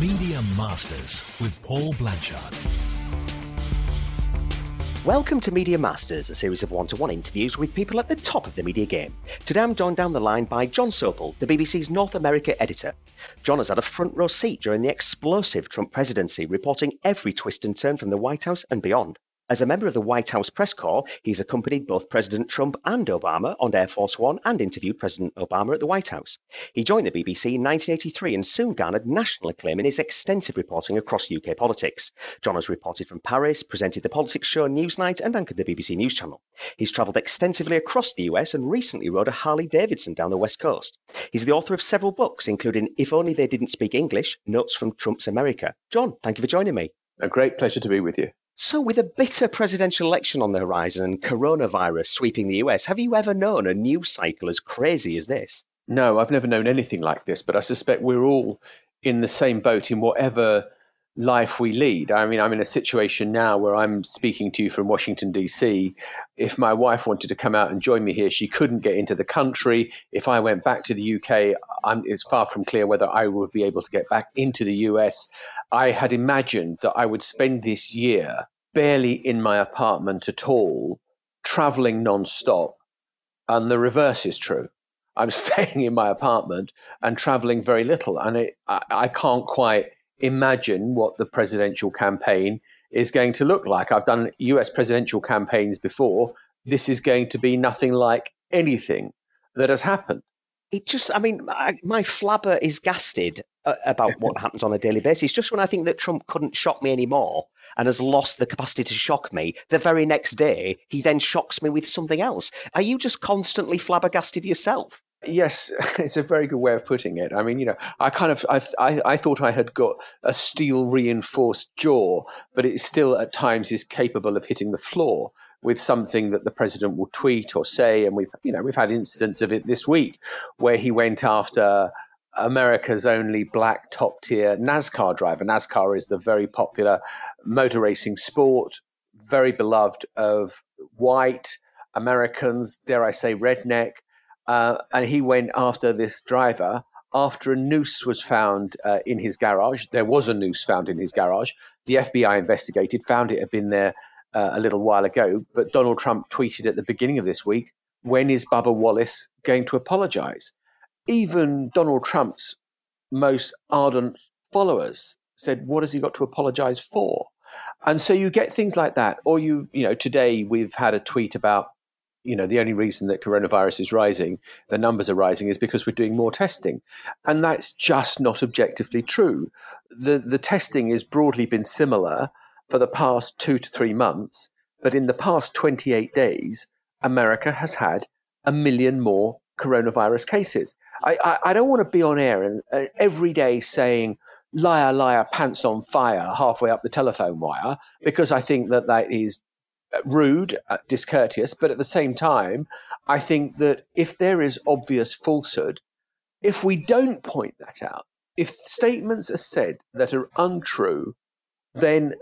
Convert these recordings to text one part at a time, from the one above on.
Media Masters with Paul Blanchard. Welcome to Media Masters, a series of one to one interviews with people at the top of the media game. Today I'm joined down the line by Jon Sopel, the BBC's North America editor. Jon has had a front row seat during the explosive Trump presidency, reporting every twist and turn from the White House and beyond. As a member of the White House press corps, he's accompanied both President Trump and Obama on Air Force One and interviewed President Obama at the White House. He joined the BBC in 1983 and soon garnered national acclaim in his extensive reporting across UK politics. Jon has reported from Paris, presented the politics show Newsnight, and anchored the BBC News Channel. He's travelled extensively across the US and recently rode a Harley Davidson down the West Coast. He's the author of several books, including If Only They Didn't Speak English Notes from Trump's America. Jon, thank you for joining me. A great pleasure to be with you. So, with a bitter presidential election on the horizon and coronavirus sweeping the US, have you ever known a news cycle as crazy as this? No, I've never known anything like this, but I suspect we're all in the same boat in whatever life we lead. I mean, I'm in a situation now where I'm speaking to you from Washington, D.C. If my wife wanted to come out and join me here, she couldn't get into the country. If I went back to the UK, I'm, it's far from clear whether I would be able to get back into the US. I had imagined that I would spend this year barely in my apartment at all, traveling non-stop. And the reverse is true. I'm staying in my apartment and traveling very little. And it, I, I can't quite imagine what the presidential campaign is going to look like. I've done US presidential campaigns before. This is going to be nothing like anything that has happened it just, I mean, my, my flabber is gasted uh, about what happens on a daily basis. Just when I think that Trump couldn't shock me anymore and has lost the capacity to shock me, the very next day he then shocks me with something else. Are you just constantly flabbergasted yourself? Yes, it's a very good way of putting it. I mean, you know, I kind of I, I, I thought I had got a steel reinforced jaw, but it still at times is capable of hitting the floor with something that the president will tweet or say. And we've you know we've had incidents of it this week where he went after America's only black top tier NASCAR driver. NASCAR is the very popular motor racing sport, very beloved of white Americans, dare I say, redneck uh, and he went after this driver after a noose was found uh, in his garage. There was a noose found in his garage. The FBI investigated, found it had been there uh, a little while ago. But Donald Trump tweeted at the beginning of this week, when is Bubba Wallace going to apologize? Even Donald Trump's most ardent followers said, what has he got to apologize for? And so you get things like that. Or you, you know, today we've had a tweet about you know the only reason that coronavirus is rising the numbers are rising is because we're doing more testing. And that's just not objectively true. The the testing has broadly been similar for the past 2 to 3 months but in the past 28 days america has had a million more coronavirus cases. I i, I don't want to be on air and uh, every day saying liar liar pants on fire halfway up the telephone wire because i think that that is rude, uh, discourteous, but at the same time, I think that if there is obvious falsehood, if we don't point that out, if statements are said that are untrue, then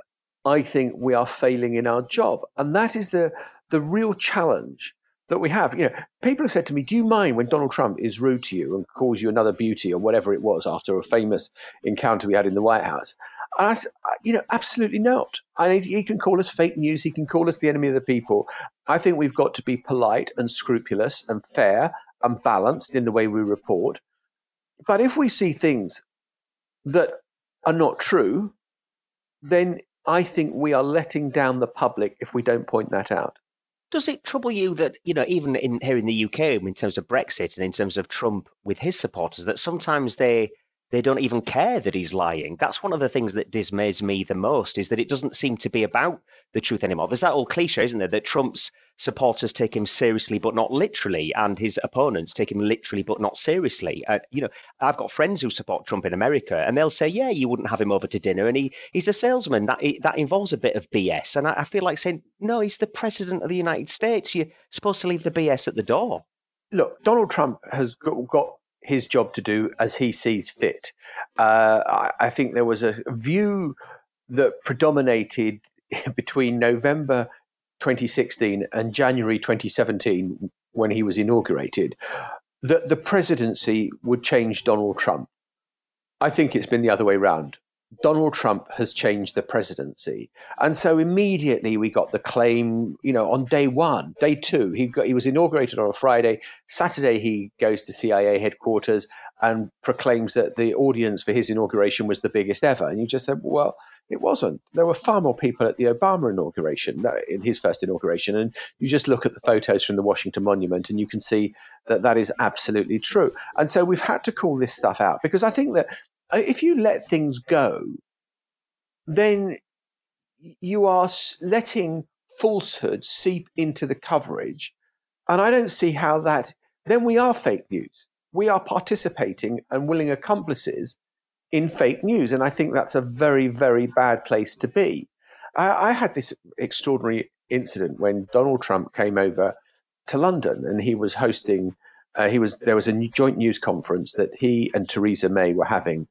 I think we are failing in our job. And that is the, the real challenge that we have. You know, people have said to me, "Do you mind when Donald Trump is rude to you and calls you another beauty or whatever it was after a famous encounter we had in the White House?" And I said, you know, absolutely not. I mean, he can call us fake news. He can call us the enemy of the people. I think we've got to be polite and scrupulous and fair and balanced in the way we report. But if we see things that are not true, then I think we are letting down the public if we don't point that out. Does it trouble you that, you know, even in here in the UK, in terms of Brexit and in terms of Trump with his supporters, that sometimes they they don't even care that he's lying. That's one of the things that dismays me the most is that it doesn't seem to be about the truth anymore. There's that old cliche, isn't there, that Trump's supporters take him seriously but not literally, and his opponents take him literally but not seriously. Uh, you know, I've got friends who support Trump in America, and they'll say, "Yeah, you wouldn't have him over to dinner," and he he's a salesman. That that involves a bit of BS, and I, I feel like saying, "No, he's the president of the United States. You're supposed to leave the BS at the door." Look, Donald Trump has got, got his job to do as he sees fit. Uh, I, I, think there was a view that predominated between November 2016 and January 2017 when he was inaugurated that the presidency would change Donald Trump. I think it's been the other way round. Donald Trump has changed the presidency. And so immediately we got the claim, you know, on day one, day two, he got, he was inaugurated on a Friday. Saturday, he goes to CIA headquarters and proclaims that the audience for his inauguration was the biggest ever. And you just said, well, it wasn't. There were far more people at the Obama inauguration, in his first inauguration. And you just look at the photos from the Washington Monument and you can see that that is absolutely true. And so we've had to call this stuff out because I think that uh, if you let things go, then you are letting falsehood seep into the coverage. And I don't see how that, then we are fake news. We are participating and willing accomplices in fake news. And I think that's a very, very bad place to be. I, I had this extraordinary incident when Donald Trump came over to London and he was hosting. Uh, he was there was a joint news conference that he and Theresa May were having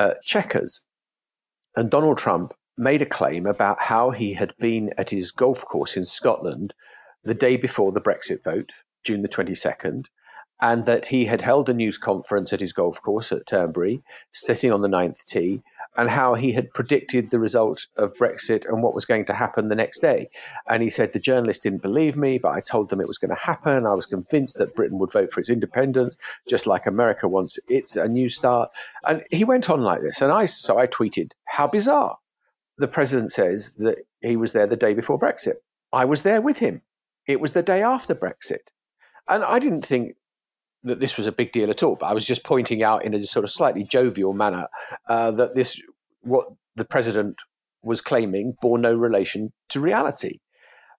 uh, Chequers, and Donald Trump made a claim about how he had been at his golf course in Scotland the day before the Brexit vote, June the twenty second, and that he had held a news conference at his golf course at Turnberry, sitting on the ninth tee, and how he had predicted the result of Brexit and what was going to happen the next day. And he said the journalists didn't believe me, but I told them it was going to happen. I was convinced that Britain would vote for its independence, just like America wants its a new start. And he went on like this. And I so I tweeted, "How bizarre!" The president says that he was there the day before Brexit. I was there with him. It was the day after Brexit. And I didn't think that this was a big deal at all. But I was just pointing out in a sort of slightly jovial manner uh, that this, what the president was claiming, bore no relation to reality.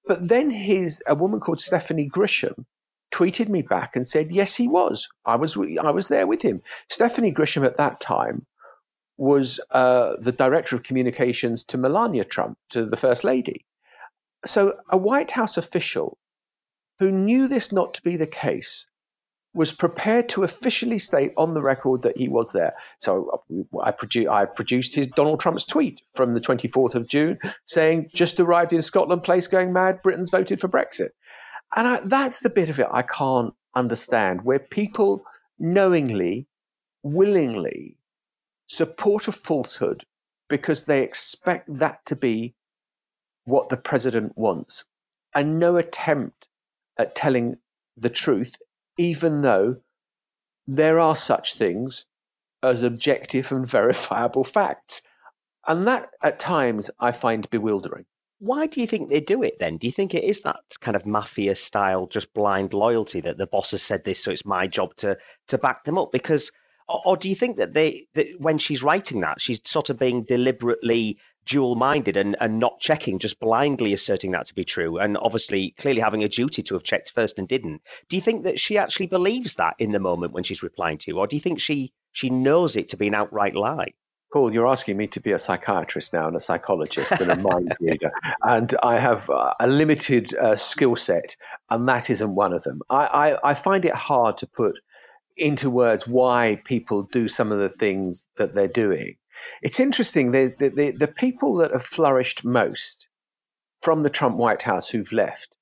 But then his, a woman called Stephanie Grisham tweeted me back and said, yes, he was. I was, I was there with him. Stephanie Grisham at that time was uh, the director of communications to Melania Trump, to the first lady. So a White House official who knew this not to be the case was prepared to officially state on the record that he was there. So uh, I, produ- I produced his Donald Trump's tweet from the 24th of June saying, just arrived in Scotland, place going mad, Britain's voted for Brexit. And I, that's the bit of it I can't understand, where people knowingly, willingly support a falsehood because they expect that to be what the president wants, and no attempt at telling the truth even though there are such things as objective and verifiable facts. And that at times I find bewildering. Why do you think they do it then? Do you think it is that kind of mafia style, just blind loyalty that the boss has said this, so it's my job to to back them up? Because, or, or do you think that they that when she's writing that, she's sort of being deliberately dual minded and, and not checking, just blindly asserting that to be true, and obviously clearly having a duty to have checked first and didn't. Do you think that she actually believes that in the moment when she's replying to you, or do you think she she knows it to be an outright lie? Paul, you're asking me to be a psychiatrist now and a psychologist and a mind reader, and I have a limited uh, skill set, and that isn't one of them. I, I, I find it hard to put into words why people do some of the things that they're doing. It's interesting. The, the, the, the people that have flourished most from the Trump White House who've left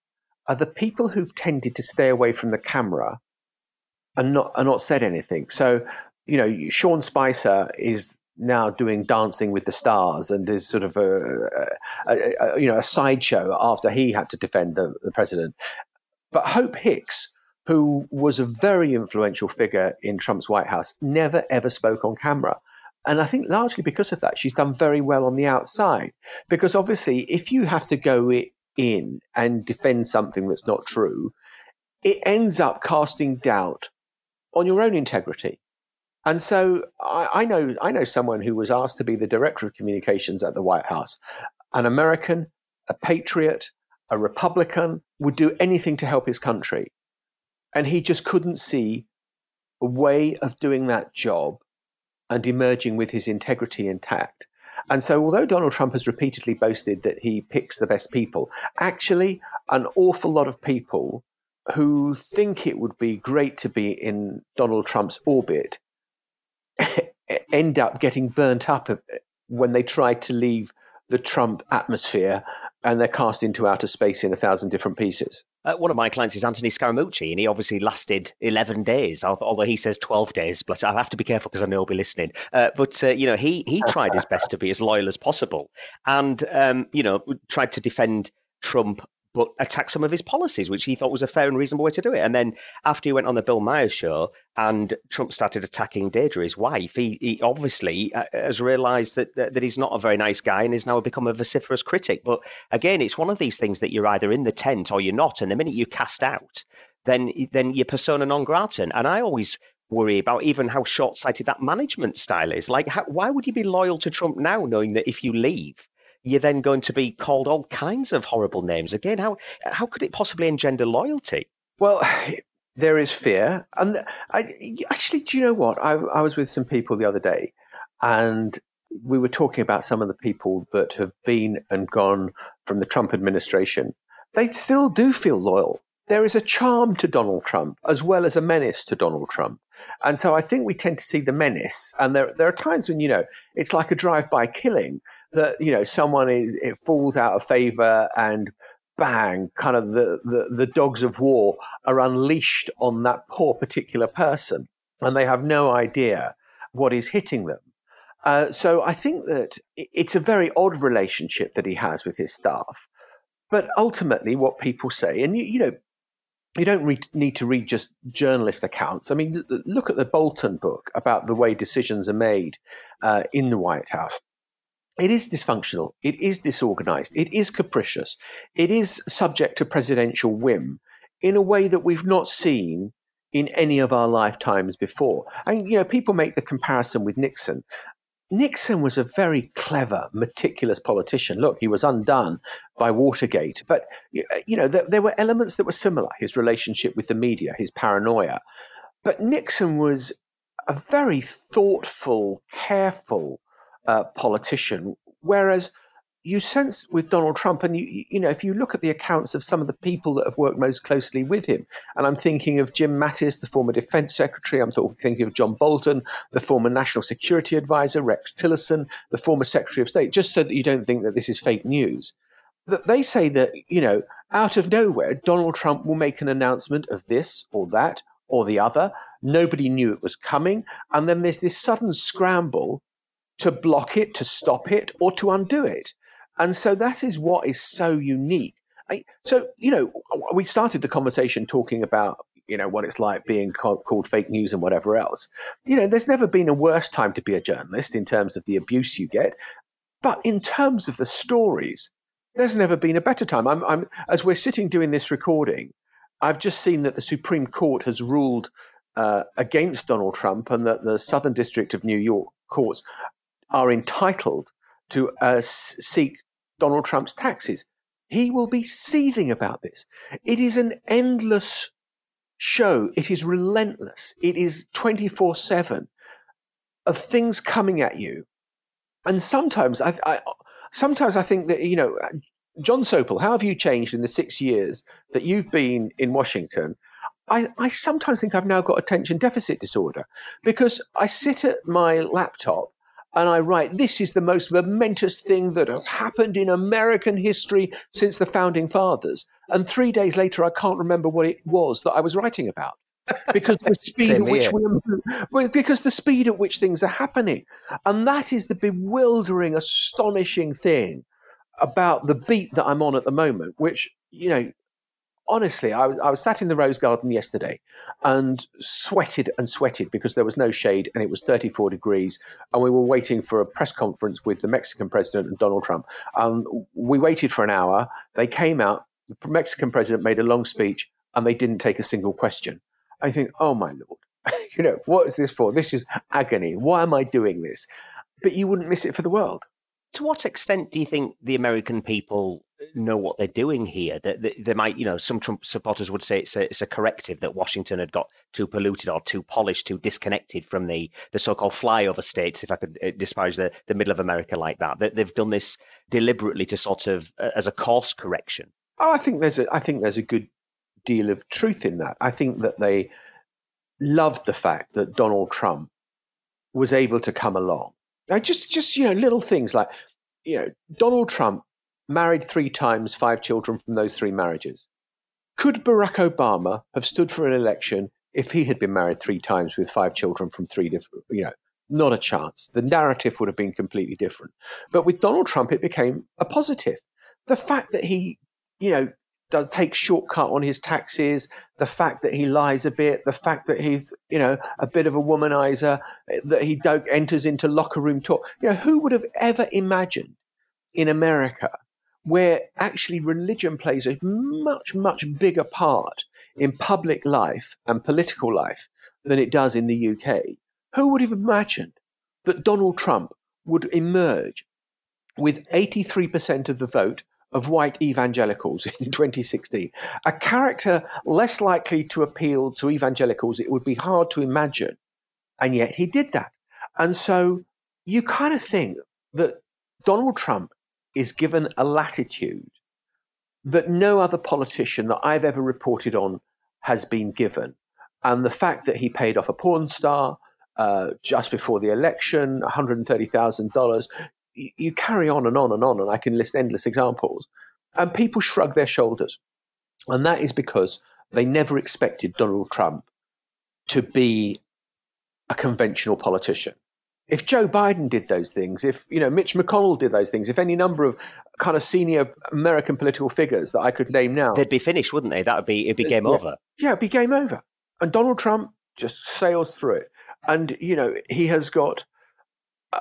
are the people who've tended to stay away from the camera and not and not said anything. So, you know, Sean Spicer is now doing Dancing with the Stars and is sort of a, a, a you know a sideshow after he had to defend the, the president. But Hope Hicks, who was a very influential figure in Trump's White House, never ever spoke on camera. And I think largely because of that, she's done very well on the outside. Because obviously, if you have to go in and defend something that's not true, it ends up casting doubt on your own integrity. And so I, I, know I know someone who was asked to be the director of communications at the White House, an American, a patriot, a Republican, would do anything to help his country. And he just couldn't see a way of doing that job and emerging with his integrity intact. And so, although Donald Trump has repeatedly boasted that he picks the best people, actually, an awful lot of people who think it would be great to be in Donald Trump's orbit end up getting burnt up when they try to leave the Trump atmosphere and they're cast into outer space in a thousand different pieces. Uh, one of my clients is Anthony Scaramucci, and he obviously lasted 11 days, although he says 12 days. But I'll have to be careful because I know he'll be listening. Uh, but, uh, you know, he, he tried his best to be as loyal as possible and, um, you know, tried to defend Trump but attack some of his policies, which he thought was a fair and reasonable way to do it. And then after he went on the Bill Maher show and Trump started attacking Deirdre, his wife, he, he obviously uh, has realised that, that, that he's not a very nice guy and has now become a vociferous critic. But again, it's one of these things that you're either in the tent or you're not. And the minute you cast out, then then you're persona non grata. And I always worry about even how short-sighted that management style is. Like, how, why would you be loyal to Trump now, knowing that if you leave, you're then going to be called all kinds of horrible names again. How how could it possibly engender loyalty? Well, there is fear, and I, actually, do you know what? I, I was with some people the other day, and we were talking about some of the people that have been and gone from the Trump administration. They still do feel loyal. There is a charm to Donald Trump as well as a menace to Donald Trump. And so I think we tend to see the menace. And there, there are times when, you know, it's like a drive by killing that you know someone is it falls out of favor and bang kind of the, the, the dogs of war are unleashed on that poor particular person and they have no idea what is hitting them. Uh, so i think that it's a very odd relationship that he has with his staff. But ultimately what people say and you, you know you don't need to read just journalist accounts. I mean, look at the Bolton book about the way decisions are made uh, in the White House it is dysfunctional. It is disorganized. It is capricious. It is subject to presidential whim in a way that we've not seen in any of our lifetimes before. And, you know, people make the comparison with Nixon. Nixon was a very clever, meticulous politician. Look, he was undone by Watergate, but, uh, you know, there, there were elements that were similar his relationship with the media, his paranoia. But Nixon was a very thoughtful, careful, uh, politician. Whereas you sense with Donald Trump, and you, you know, if you look at the accounts of some of the people that have worked most closely with him, and I'm thinking of Jim Mattis, the former defense secretary, I'm thinking of John Bolton, the former national security advisor, Rex Tillerson, the former secretary of state, just so that you don't think that this is fake news. That they say that, you know, out of nowhere, Donald Trump will make an announcement of this or that or the other. Nobody knew it was coming. And then there's this sudden scramble to block it, to stop it, or to undo it. And so that is what is so unique. So, you know, we started the conversation talking about, you know, what it's like being called, called fake news and whatever else. You know, there's never been a worse time to be a journalist in terms of the abuse you get. But in terms of the stories, there's never been a better time. I'm, I'm, as we're sitting doing this recording, I've just seen that the Supreme Court has ruled uh, against Donald Trump and that the Southern District of New York courts are entitled to uh, seek Donald Trump's taxes. He will be seething about this. It is an endless show. It is relentless. It is 24 7 of things coming at you. And sometimes I, I, sometimes I think that, you know, Jon Sopel, how have you changed in the six years that you've been in Washington? I, I sometimes think I've now got attention deficit disorder because I sit at my laptop and I write, This is the most momentous thing that has happened in American history since the founding fathers. And three days later, I can't remember what it was that I was writing about. because the speed at which we, because the speed at which things are happening, and that is the bewildering, astonishing thing about the beat that I'm on at the moment. Which you know, honestly, I was, I was sat in the Rose Garden yesterday and sweated and sweated because there was no shade and it was 34 degrees. And we were waiting for a press conference with the Mexican president and Donald Trump. Um, we waited for an hour. They came out. The Mexican president made a long speech and they didn't take a single question. I think, oh my Lord, you know, what is this for? This is agony. Why am I doing this? But you wouldn't miss it for the world. To what extent do you think the American people know what they're doing here. That they, they, might, you know, some Trump supporters would say it's a, it's a corrective that Washington had got too polluted or too polished, too disconnected from the, the so-called flyover states, if I could uh, disparage the, the middle of America like that. That they've done this deliberately to sort of uh, as a course correction. Oh, I think there's a, I think there's a good deal of truth in that. I think that they loved the fact that Donald Trump was able to come along. Now, just just you know little things like you know Donald Trump married three times, five children from those three marriages. Could Barack Obama have stood for an election if he had been married three times with five children from three different, you know, not a chance. The narrative would have been completely different. But with Donald Trump, it became a positive. The fact that he, you know, does take shortcut on his taxes, the fact that he lies a bit, the fact that he's, you know, a bit of a womanizer, that he enters into locker room talk. You know, who would have ever imagined in America where actually religion plays a much, much bigger part in public life and political life than it does in the UK. Who would have imagined that Donald Trump would emerge with 83% of the vote of white evangelicals in 2016? A character less likely to appeal to evangelicals, it would be hard to imagine. And yet he did that. And so you kind of think that Donald Trump is given a latitude that no other politician that I've ever reported on has been given. And the fact that he paid off a porn star uh, just before the election, $130,000, you, you carry on and on and on, and I can list endless examples. And people shrug their shoulders. And that is because they never expected Donald Trump to be a conventional politician if Joe Biden did those things, if you know Mitch McConnell did those things, if any number of kind of senior American political figures that I could name now, they'd be finished, wouldn't they? That would be it'd be uh, game yeah. over. Yeah, it'd be game over. And Donald Trump just sails through it, and you know he has got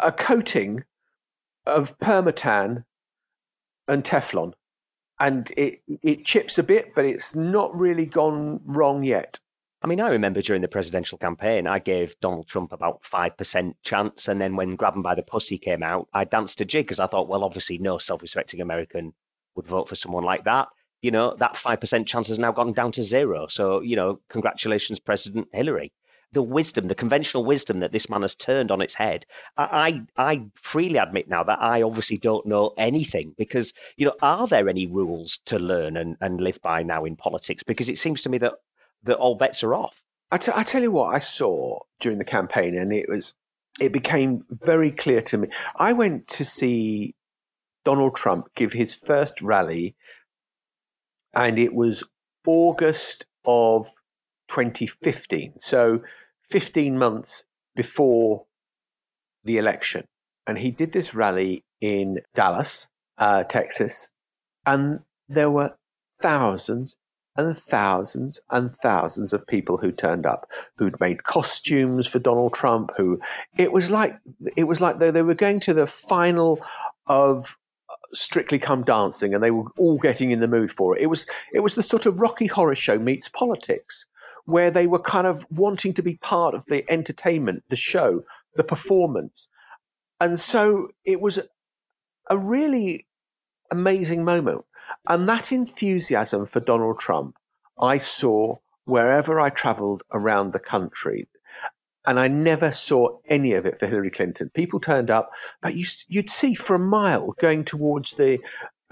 a coating of permatan and Teflon, and it it chips a bit, but it's not really gone wrong yet. I mean, I remember during the presidential campaign, I gave Donald Trump about 5% chance. And then when Grab 'em by the Pussy came out, I danced a jig because I thought, well, obviously, no self respecting American would vote for someone like that. You know, that 5% chance has now gone down to zero. So, you know, congratulations, President Hillary. The wisdom, the conventional wisdom that this man has turned on its head. I, I, I freely admit now that I obviously don't know anything because, you know, are there any rules to learn and, and live by now in politics? Because it seems to me that that all bets are off. I, t- I tell you what I saw during the campaign, and it was it became very clear to me. I went to see Donald Trump give his first rally, and it was August of 2015. So 15 months before the election. And he did this rally in Dallas, uh, Texas, and there were thousands and thousands and thousands of people who turned up, who'd made costumes for Donald Trump. Who it was like it was like they, they were going to the final of uh, Strictly Come Dancing, and they were all getting in the mood for it. It was it was the sort of Rocky Horror Show meets politics, where they were kind of wanting to be part of the entertainment, the show, the performance, and so it was a really amazing moment and that enthusiasm for Donald Trump, I saw wherever I traveled around the country. And I never saw any of it for Hillary Clinton. People turned up, but you, you'd see for a mile going towards the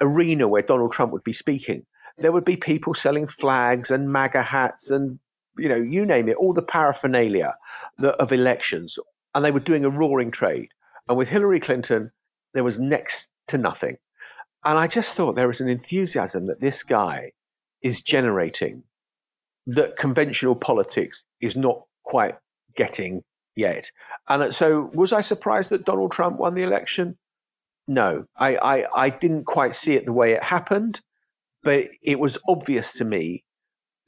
arena where Donald Trump would be speaking. There would be people selling flags and MAGA hats and, you know, you name it, all the paraphernalia of elections. And they were doing a roaring trade. And with Hillary Clinton, there was next to nothing. And I just thought there was an enthusiasm that this guy is generating that conventional politics is not quite getting yet. And uh, so, was I surprised that Donald Trump won the election? No, I, I, I didn't quite see it the way it happened, but it was obvious to me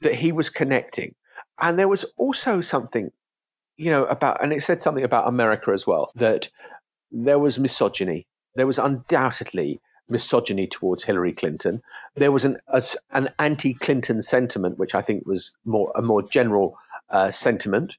that he was connecting. And there was also something, you know, about, and it said something about America as well, that there was misogyny. There was undoubtedly misogyny towards Hillary Clinton. There was an a, an anti-Clinton sentiment, which I think was more a more general uh, sentiment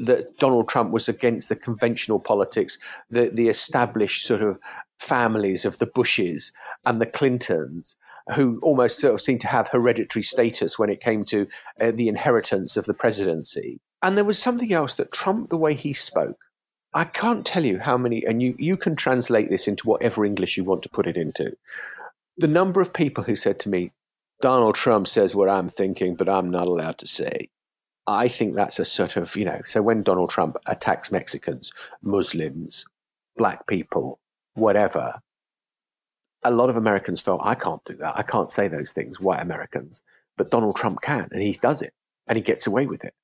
that Donald Trump was against the conventional politics, the the established sort of families of the Bushes and the Clintons, who almost sort of seemed to have hereditary status when it came to uh, the inheritance of the presidency. And there was something else that Trump, the way he spoke, I can't tell you how many, and you, you can translate this into whatever English you want to put it into. The number of people who said to me, Donald Trump says what I'm thinking, but I'm not allowed to say. I think that's a sort of, you know, so when Donald Trump attacks Mexicans, Muslims, black people, whatever, a lot of Americans felt, I can't do that. I can't say those things, white Americans. But Donald Trump can, and he does it, and he gets away with it.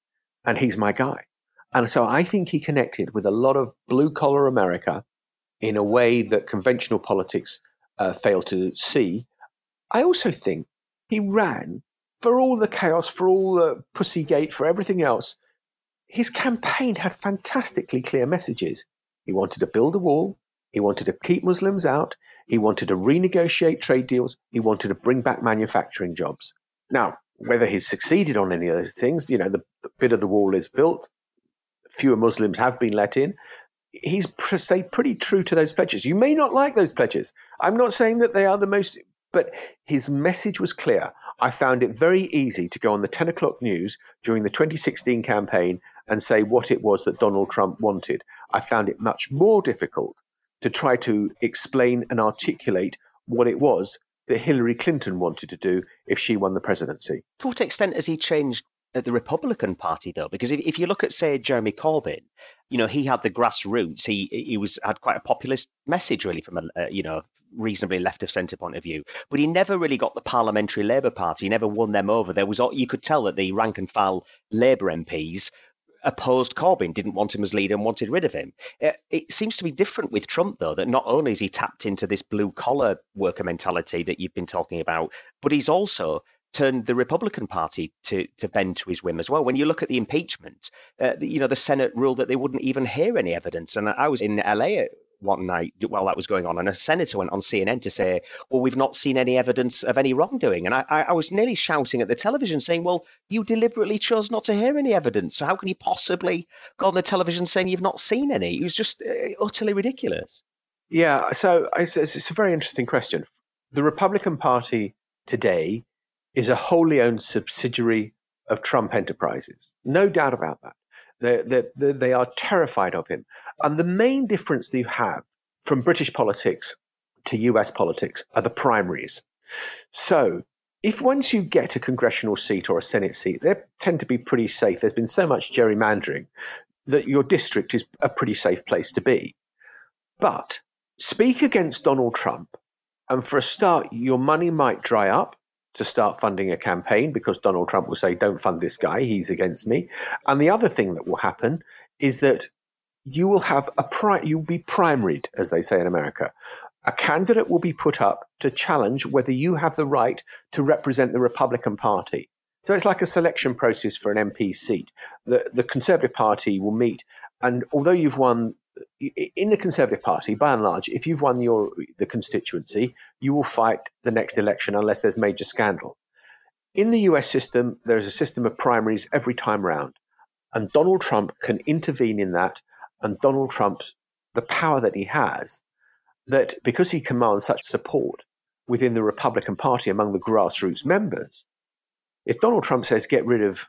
And he's my guy. And so I think he connected with a lot of blue collar America in a way that conventional politics uh, failed to see. I also think he ran for all the chaos, for all the pussygate, for everything else. His campaign had fantastically clear messages. He wanted to build a wall. He wanted to keep Muslims out. He wanted to renegotiate trade deals. He wanted to bring back manufacturing jobs. Now, whether he's succeeded on any of those things, you know, the, the bit of the wall is built. Fewer Muslims have been let in. He's stayed pretty true to those pledges. You may not like those pledges. I'm not saying that they are the most, but his message was clear. I found it very easy to go on the 10 o'clock news during the 2016 campaign and say what it was that Donald Trump wanted. I found it much more difficult to try to explain and articulate what it was that Hillary Clinton wanted to do if she won the presidency. To what extent has he changed the Republican Party, though? Because if, if you look at, say, Jeremy Corbyn, you know, he had the grassroots. He he was had quite a populist message, really, from a uh, you know reasonably left of centre point of view. But he never really got the Parliamentary Labour Party. He never won them over. There was you could tell that the rank and file Labour MPs opposed Corbyn, didn't want him as leader and wanted rid of him. It, it, seems to be different with Trump, though, that not only is he tapped into this blue collar worker mentality that you've been talking about, but he's also turned the Republican Party to to bend to his whim as well. When you look at the impeachment, uh, you know the Senate ruled that they wouldn't even hear any evidence, and I was in LA one night while that was going on, and a senator went on CNN to say, "Well, we've not seen any evidence of any wrongdoing," and I, I was nearly shouting at the television, saying, "Well, you deliberately chose not to hear any evidence, so how can you possibly go on the television saying you've not seen any?" It was just uh, utterly ridiculous. Yeah, so it's, it's a very interesting question. The Republican Party today is a wholly owned subsidiary of Trump Enterprises, no doubt about that. They're, they're, they are terrified of him. And the main difference that you have from British politics to US politics are the primaries. So if once you get a congressional seat or a Senate seat, they tend to be pretty safe. There's been so much gerrymandering that your district is a pretty safe place to be. But speak against Donald Trump, and for a start, your money might dry up to start funding a campaign because Donald Trump will say, don't fund this guy, he's against me. And the other thing that will happen is that you will have a pri- you'll be primaried, as they say in America. A candidate will be put up to challenge whether you have the right to represent the Republican Party. So it's like a selection process for an MP seat. The, the Conservative Party will meet, and although you've won in the Conservative Party, by and large, if you've won your the constituency, you will fight the next election unless there's major scandal. In the US system, there is a system of primaries every time round, and Donald Trump can intervene in that. And Donald Trump, the power that he has, that because he commands such support within the Republican Party among the grassroots members, if Donald Trump says get rid of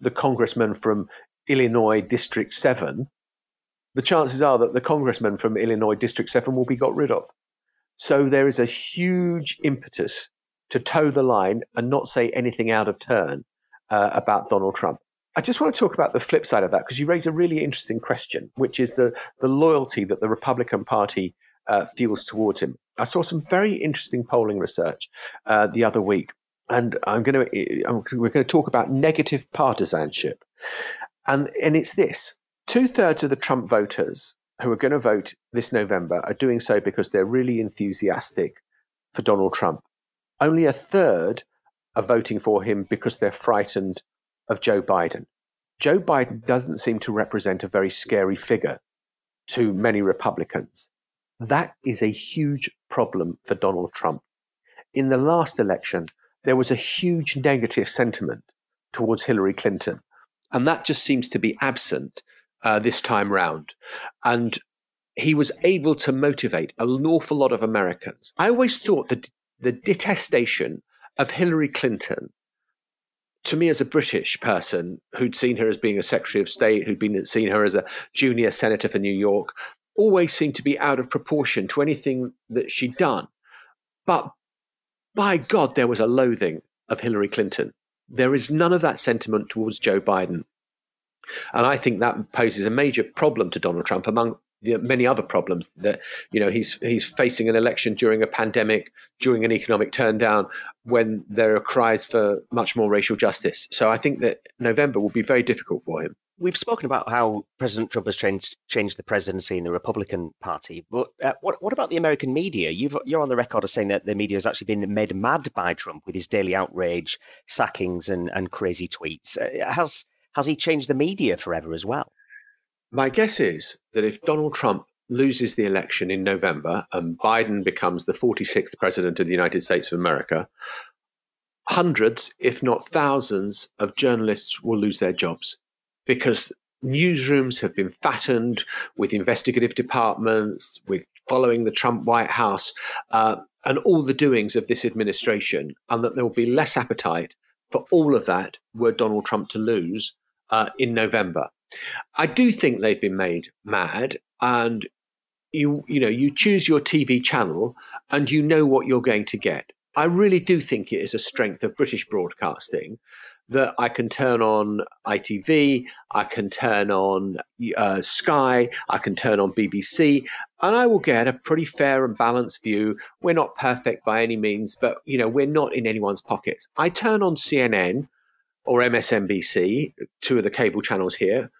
the congressman from Illinois District 7, the chances are that the congressman from Illinois District 7 will be got rid of. So there is a huge impetus to toe the line and not say anything out of turn uh, about Donald Trump. I just want to talk about the flip side of that because you raise a really interesting question, which is the, the loyalty that the Republican Party uh, feels towards him. I saw some very interesting polling research uh, the other week, and I'm going to I'm, we're going to talk about negative partisanship, and and it's this: two thirds of the Trump voters who are going to vote this November are doing so because they're really enthusiastic for Donald Trump. Only a third are voting for him because they're frightened of Joe Biden. Joe Biden doesn't seem to represent a very scary figure to many Republicans. That is a huge problem for Donald Trump. In the last election, there was a huge negative sentiment towards Hillary Clinton. And that just seems to be absent uh, this time round. And he was able to motivate an awful lot of Americans. I always thought that the detestation of Hillary Clinton, to me as a British person who'd seen her as being a Secretary of State, who'd been seen her as a junior senator for New York, always seemed to be out of proportion to anything that she'd done. But by God, there was a loathing of Hillary Clinton. There is none of that sentiment towards Joe Biden. And I think that poses a major problem to Donald Trump among the many other problems that you know he's he's facing an election during a pandemic, during an economic turndown, when there are cries for much more racial justice. So I think that November will be very difficult for him. We've spoken about how President Trump has changed changed the presidency in the Republican Party, but uh, what what about the American media? You've, you're on the record of saying that the media has actually been made mad by Trump with his daily outrage, sackings, and, and crazy tweets. Uh, has has he changed the media forever as well? My guess is that if Donald Trump loses the election in November and Biden becomes the 46th president of the United States of America, hundreds, if not thousands, of journalists will lose their jobs because newsrooms have been fattened with investigative departments, with following the Trump White House, uh, and all the doings of this administration, and that there will be less appetite for all of that were Donald Trump to lose uh, in November. I do think they've been made mad, and you you know you choose your TV channel and you know what you're going to get. I really do think it is a strength of British broadcasting that I can turn on ITV, I can turn on uh, Sky, I can turn on BBC, and I will get a pretty fair and balanced view. We're not perfect by any means, but you know we're not in anyone's pockets. I turn on CNN or MSNBC, two of the cable channels here,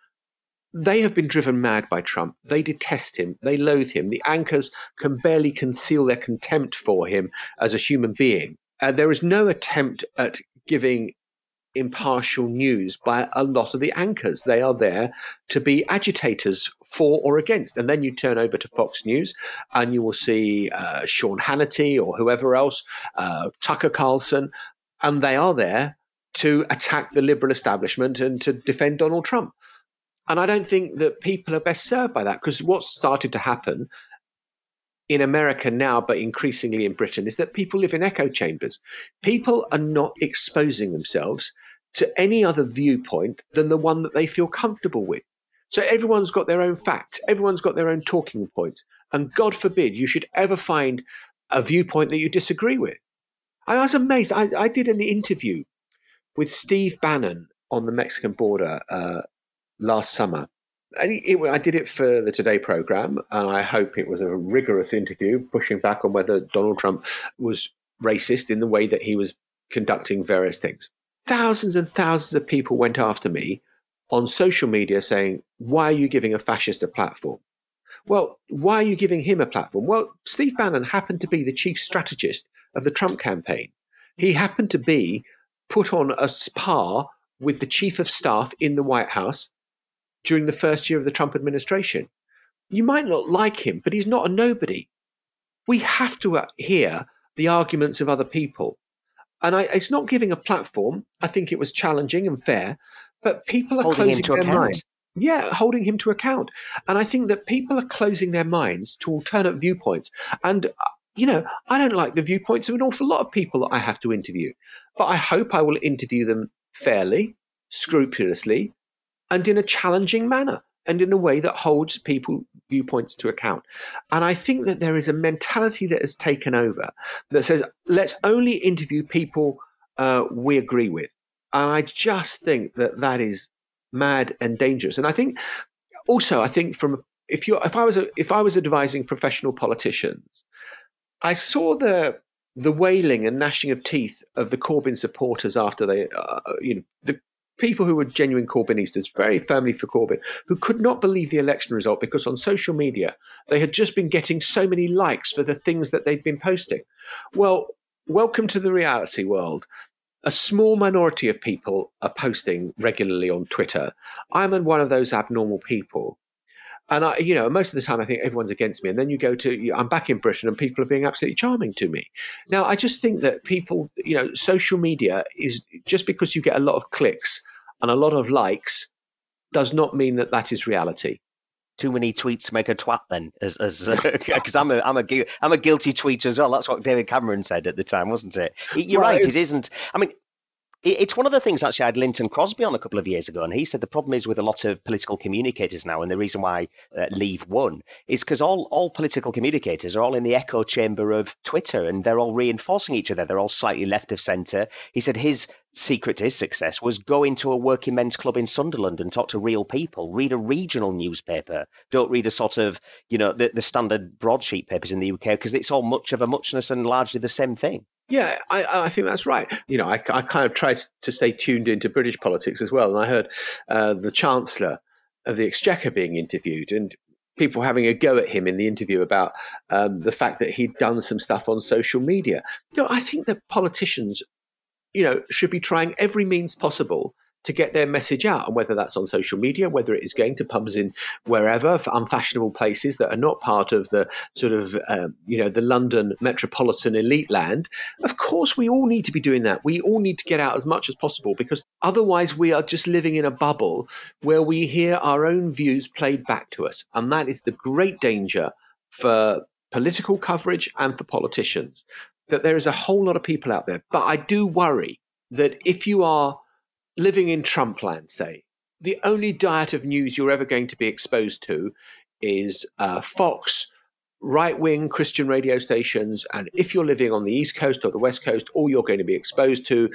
they have been driven mad by Trump. They detest him. They loathe him. The anchors can barely conceal their contempt for him as a human being. And there is no attempt at giving impartial news by a lot of the anchors. They are there to be agitators for or against. And then you turn over to Fox News and you will see uh, Sean Hannity or whoever else, uh, Tucker Carlson, and they are there to attack the liberal establishment and to defend Donald Trump. And I don't think that people are best served by that because what's started to happen in America now, but increasingly in Britain, is that people live in echo chambers. People are not exposing themselves to any other viewpoint than the one that they feel comfortable with. So everyone's got their own facts, everyone's got their own talking points. And God forbid you should ever find a viewpoint that you disagree with. I was amazed. I, I did an interview with Steve Bannon on the Mexican border uh, last summer. And it, I did it for the Today program, and I hope it was a rigorous interview, pushing back on whether Donald Trump was racist in the way that he was conducting various things. Thousands and thousands of people went after me on social media saying, Why are you giving a fascist a platform? Well, why are you giving him a platform? Well, Steve Bannon happened to be the chief strategist of the Trump campaign. He happened to be put on a par with the chief of staff in the White House during the first year of the Trump administration. You might not like him, but he's not a nobody. We have to uh, hear the arguments of other people. And I, it's not giving a platform. I think it was challenging and fair, but people are holding closing their minds. Yeah, holding him to account. And I think that people are closing their minds to alternate viewpoints. And, uh, you know, I don't like the viewpoints of an awful lot of people that I have to interview, but I hope I will interview them fairly, scrupulously, and in a challenging manner and in a way that holds people viewpoints to account. And I think that there is a mentality that has taken over that says, let's only interview people uh, we agree with. And I just think that that is mad and dangerous. And I think also, I think from if you if I was a, if I was advising professional politicians, I saw the the wailing and gnashing of teeth of the Corbyn supporters after they, uh, you know, the people who were genuine Corbynistas, very firmly for Corbyn, who could not believe the election result because on social media they had just been getting so many likes for the things that they'd been posting. Well, welcome to the reality world. A small minority of people are posting regularly on Twitter. I'm one of those abnormal people. And I, you know, most of the time I think everyone's against me. And then you go to, I'm back in Britain and people are being absolutely charming to me. Now, I just think that people, you know, social media is just because you get a lot of clicks and a lot of likes does not mean that that is reality. Too many tweets to make a twat, then, as as because uh, I'm a I'm a I'm a guilty tweeter as well. That's what David Cameron said at the time, wasn't it? You're right. It isn't. I mean, It's one of the things actually I had Lynton Crosby on a couple of years ago, and he said the problem is with a lot of political communicators now, and the reason why uh, Leave won is because all, all political communicators are all in the echo chamber of Twitter and they're all reinforcing each other. They're all slightly left of centre. He said his secret to his success was go into a working men's club in Sunderland and talk to real people, read a regional newspaper. Don't read a sort of, you know, the, the standard broadsheet papers in the UK because it's all much of a muchness and largely the same thing. Yeah, I, I, think that's right. You know, I, I, kind of try to stay tuned into British politics as well. And I heard uh, the Chancellor of the Exchequer being interviewed and people having a go at him in the interview about um, the fact that he'd done some stuff on social media. You know, I think that politicians, you know, should be trying every means possible to get their message out, and whether that's on social media, whether it is going to pubs in wherever unfashionable places that are not part of the sort of um, you know the London metropolitan elite land. Of course, we all need to be doing that. We all need to get out as much as possible because otherwise we are just living in a bubble where we hear our own views played back to us, and that is the great danger for political coverage and for politicians. That there is a whole lot of people out there, but I do worry that if you are living in Trumpland, say, the only diet of news you're ever going to be exposed to is uh, Fox, right wing Christian radio stations. And if you're living on the East Coast or the West Coast, all you're going to be exposed to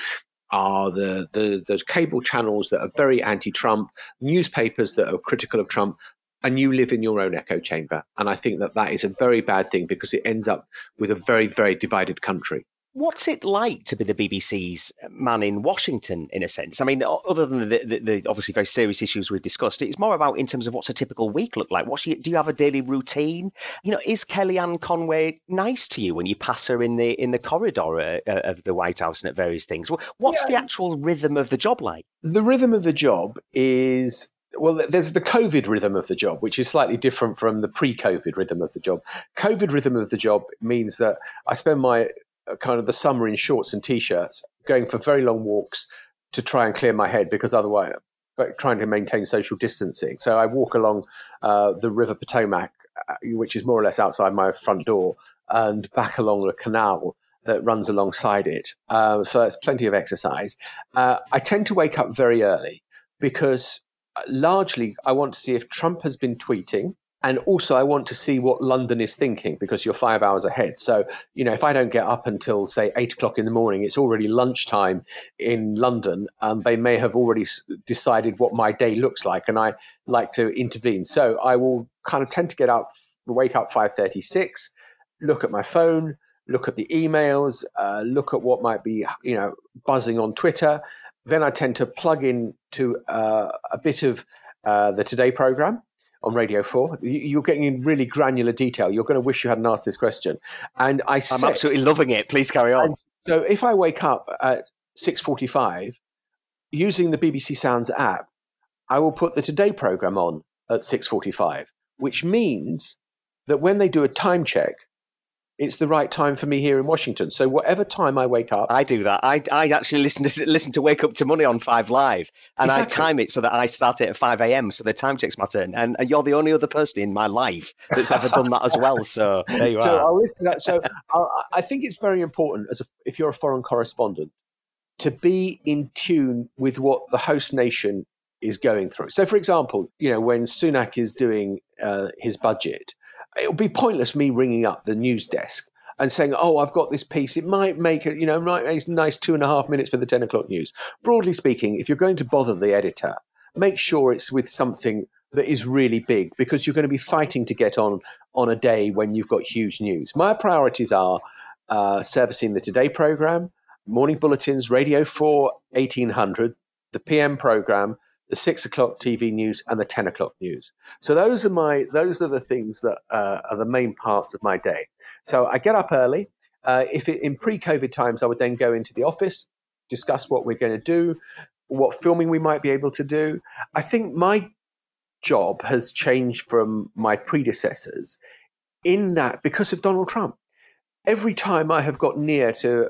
are the, the those cable channels that are very anti-Trump, newspapers that are critical of Trump, and you live in your own echo chamber. And I think that that is a very bad thing because it ends up with a very, very divided country. What's it like to be the BBC's man in Washington, in a sense? I mean, other than the, the, the obviously very serious issues we've discussed, it's more about in terms of what's a typical week look like. What's do you have a daily routine? You know, is Kellyanne Conway nice to you when you pass her in the in the corridor uh, uh of the White House and at various things? What's yeah. the actual rhythm of the job like? The rhythm of the job is well, there's the COVID rhythm of the job, which is slightly different from the pre-COVID rhythm of the job. COVID rhythm of the job means that I spend my kind of the summer in shorts and t-shirts, going for very long walks to try and clear my head because otherwise, but trying to maintain social distancing. So I walk along uh, the River Potomac, uh, which is more or less outside my front door, and back along the canal that runs alongside it. Uh, so that's plenty of exercise. Uh, I tend to wake up very early because uh, largely I want to see if Trump has been tweeting and also I want to see what London is thinking because you're five hours ahead. So you know, if I don't get up until say eight o'clock in the morning, it's already lunchtime in London, and they may have already decided what my day looks like, and I like to intervene. So I will kind of tend to get up, wake up five thirty six, look at my phone, look at the emails, uh, look at what might be you know buzzing on Twitter. Then I tend to plug in to uh, a bit of uh, the Today program on Radio 4. You're getting in really granular detail. You're going to wish you hadn't asked this question. And I I'm absolutely loving it. Please carry on. So if I wake up at 6.45 using the BBC Sounds app, I will put the Today programme on at 6.45, which means that when they do a time check, it's the right time for me here in Washington. So whatever time I wake up, I do that. I, I actually listen to listen to Wake Up to Money on Five Live, and exactly. I time it so that I start it at five a.m. So the time takes my turn, and, and you're the only other person in my life that's ever done that as well. So there you so are. I'll listen to that. So I think it's very important as a, if you're a foreign correspondent to be in tune with what the host nation is going through. So, for example, you know when Sunak is doing uh, his budget it would be pointless me ringing up the news desk and saying, "Oh, I've got this piece. It might make it, you know, make nice two and a half minutes for the ten o'clock news." Broadly speaking, if you're going to bother the editor, make sure it's with something that is really big because you're going to be fighting to get on on a day when you've got huge news. My priorities are uh, servicing the Today program, morning bulletins, Radio Four, eighteen hundred, the PM program, the six o'clock TV news and the ten o'clock news. So those are my those are the things that uh, are the main parts of my day. So I get up early. Uh, if it, in pre-COVID times, I would then go into the office, discuss what we're going to do, what filming we might be able to do. I think my job has changed from my predecessors in that because of Donald Trump. Every time I have got near to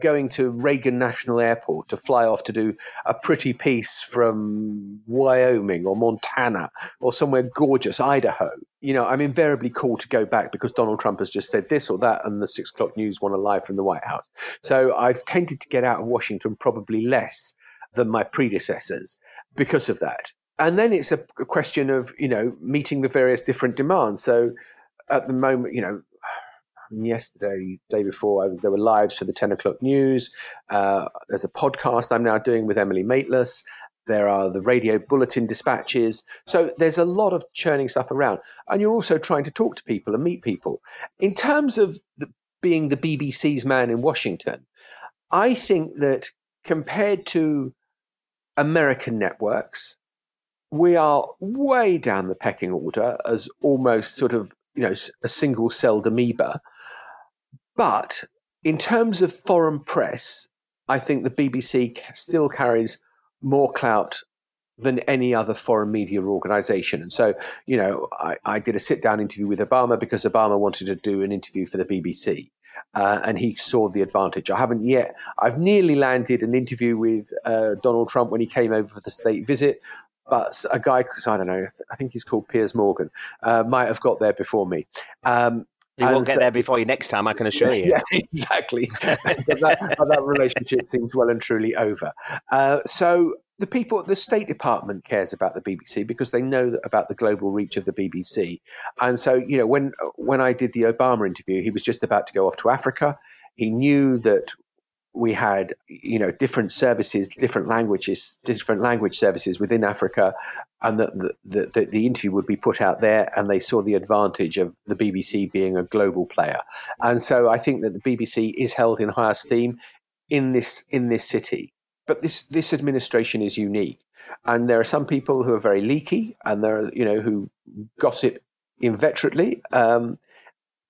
going to Reagan National Airport to fly off to do a pretty piece from Wyoming or Montana or somewhere gorgeous, Idaho. You know, I'm invariably called to go back because Donald Trump has just said this or that, and the six o'clock news want to live from the White House. So I've tended to get out of Washington probably less than my predecessors because of that. And then it's a question of, you know, meeting the various different demands. So at the moment, you know, yesterday, day before, there were lives for the 10 o'clock news. Uh, there's a podcast I'm now doing with Emily Maitlis. There are the radio bulletin dispatches. So there's a lot of churning stuff around. And you're also trying to talk to people and meet people. In terms of the, being the BBC's man in Washington, I think that compared to American networks, we are way down the pecking order as almost sort of you know a single celled amoeba but in terms of foreign press, I think the BBC still carries more clout than any other foreign media organization. And so, you know, I, I did a sit down interview with Obama because Obama wanted to do an interview for the BBC. Uh, and he saw the advantage. I haven't yet. I've nearly landed an interview with uh, Donald Trump when he came over for the state visit, but a guy, I don't know, I think he's called Piers Morgan, uh, might have got there before me. Um, he won't get so, there before you next time, I can assure you. Yeah, exactly. that, that, relationship seems well and truly over. Uh, so the people, the State Department cares about the BBC because they know about the global reach of the BBC. And so, you know, when when I did the Obama interview, he was just about to go off to Africa. He knew that we had you know different services different languages different language services within africa and that the, the, the, interview would be put out there and they saw the advantage of the bbc being a global player. And so i think that the bbc is held in high esteem in this in this city. But this this administration is unique. And there are some people who are very leaky and there are you know who gossip inveterately um,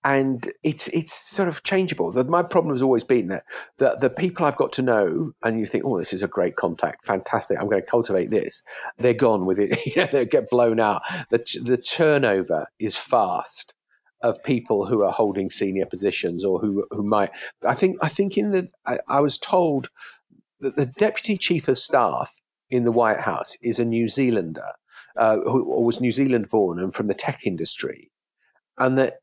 and it's it's sort of changeable. My problem has always been that the, the people I've got to know, and you think, oh, this is a great contact, fantastic. I'm going to cultivate this. They're gone with it. they get blown out. The the turnover is fast of people who are holding senior positions or who who might. I think I think in the I, I was told that the deputy chief of staff in the White House is a New Zealander uh, who was New Zealand born and from the tech industry, and that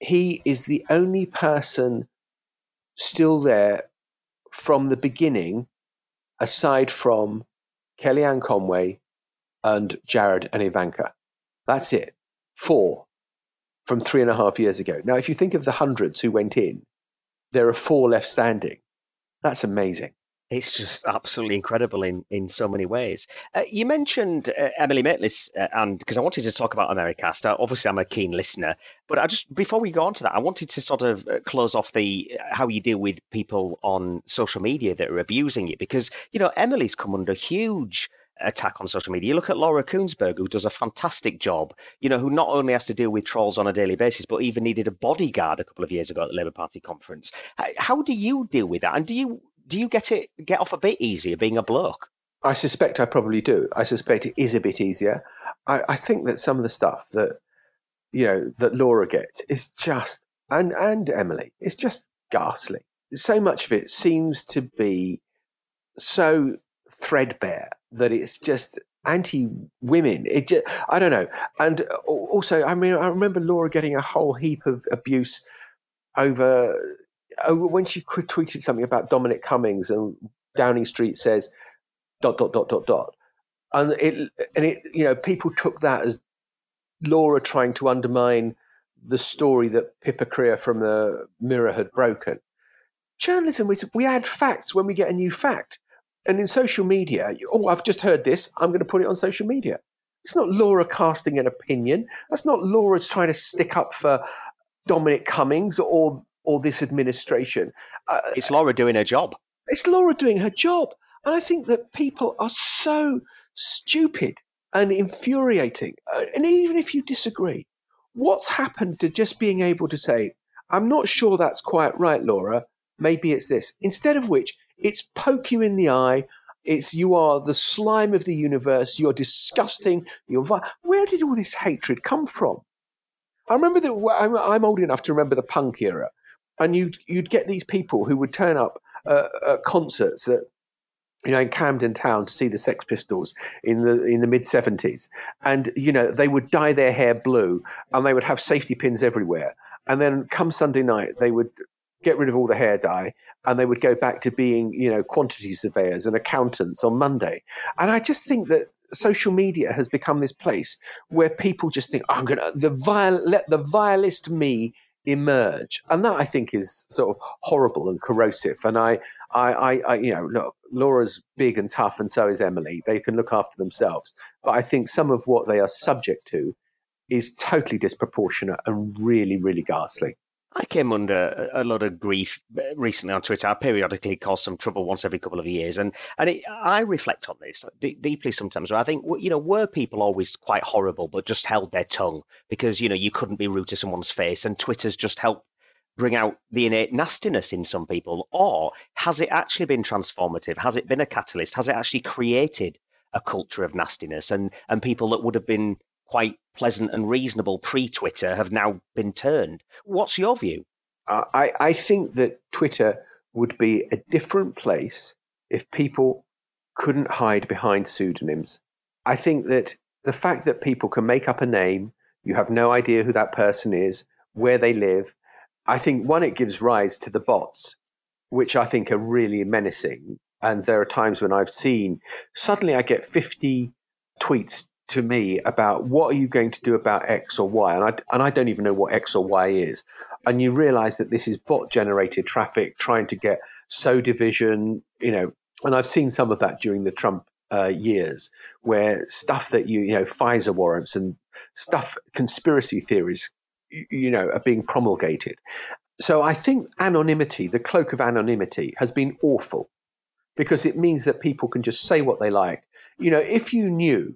he is the only person still there from the beginning, aside from Kellyanne Conway and Jared and Ivanka. That's it. Four from three and a half years ago. Now, if you think of the hundreds who went in, there are four left standing. That's amazing it's just absolutely incredible in, in so many ways. Uh, you mentioned uh, Emily Maitlis, uh, and because I wanted to talk about Americast. Obviously, I'm a keen listener, but I just before we go on to that, I wanted to sort of uh, close off the uh, how you deal with people on social media that are abusing you, because you know Emily's come under huge attack on social media. You look at Laura Kuenssberg, who does a fantastic job, you know, who not only has to deal with trolls on a daily basis, but even needed a bodyguard a couple of years ago at the Labour Party conference. How do you deal with that? And do you do you get it get off a bit easier being a bloke? I suspect I probably do. I suspect it is a bit easier. I, I think that some of the stuff that you know that Laura gets is just and and Emily is just ghastly. So much of it seems to be so threadbare that it's just anti-women. It just, I don't know. And also, I mean, I remember Laura getting a whole heap of abuse over Oh, when she tweeted something about Dominic Cummings and Downing Street says dot dot dot dot dot, and it and it you know people took that as Laura trying to undermine the story that Pippa Crerar from the Mirror had broken. Journalism is we add facts when we get a new fact, and in social media, oh, I've just heard this, I'm going to put it on social media. It's not Laura casting an opinion. That's not Laura's trying to stick up for Dominic Cummings or or this administration. Uh, it's Laura doing her job. It's Laura doing her job. And I think that people are so stupid and infuriating. Uh, and even if you disagree, what's happened to just being able to say, I'm not sure that's quite right, Laura. Maybe it's this. Instead of which, it's poke you in the eye. It's you are the slime of the universe. You're disgusting. You're vi- where did all this hatred come from? I remember that I'm, I'm old enough to remember the punk era and you'd you'd get these people who would turn up uh, at concerts you know, in Camden Town to see the Sex Pistols in the in the mid seventies, and you know they would dye their hair blue, and they would have safety pins everywhere, and then come Sunday night they would get rid of all the hair dye, and they would go back to being you know quantity surveyors and accountants on Monday, and I just think that social media has become this place where people just think, oh, I'm gonna the vile let the vilest me emerge, and that I think is sort of horrible and corrosive. And I, I, I, I, you know, look, Laura's big and tough, and so is Emily. They can look after themselves, but I think some of what they are subject to is totally disproportionate and really, really ghastly. I came under a lot of grief uh, recently on Twitter. I periodically cause some trouble once every couple of years, and and it, I reflect on this d- deeply sometimes. I think you know were people always quite horrible, but just held their tongue because you know you couldn't be rude to someone's face, and Twitter's just helped bring out the innate nastiness in some people, or has it actually been transformative? Has it been a catalyst? Has it actually created a culture of nastiness and and people that would have been quite pleasant and reasonable pre Twitter have now been turned. What's your view? I, I think that Twitter would be a different place if people couldn't hide behind pseudonyms. I think that the fact that people can make up a name, you have no idea who that person is, where they live, I think one, it gives rise to the bots, which I think are really menacing. And there are times when I've seen suddenly I get 50 tweets to me about what are you going to do about X or Y, and I and I don't even know what X or Y is, and you realise that this is bot generated traffic trying to get so division, you know, and I've seen some of that during the Trump uh, years, where stuff that you you know FISA warrants and stuff conspiracy theories, you, you know, are being promulgated. So I think anonymity, the cloak of anonymity, has been awful because it means that people can just say what they like. You know, if you knew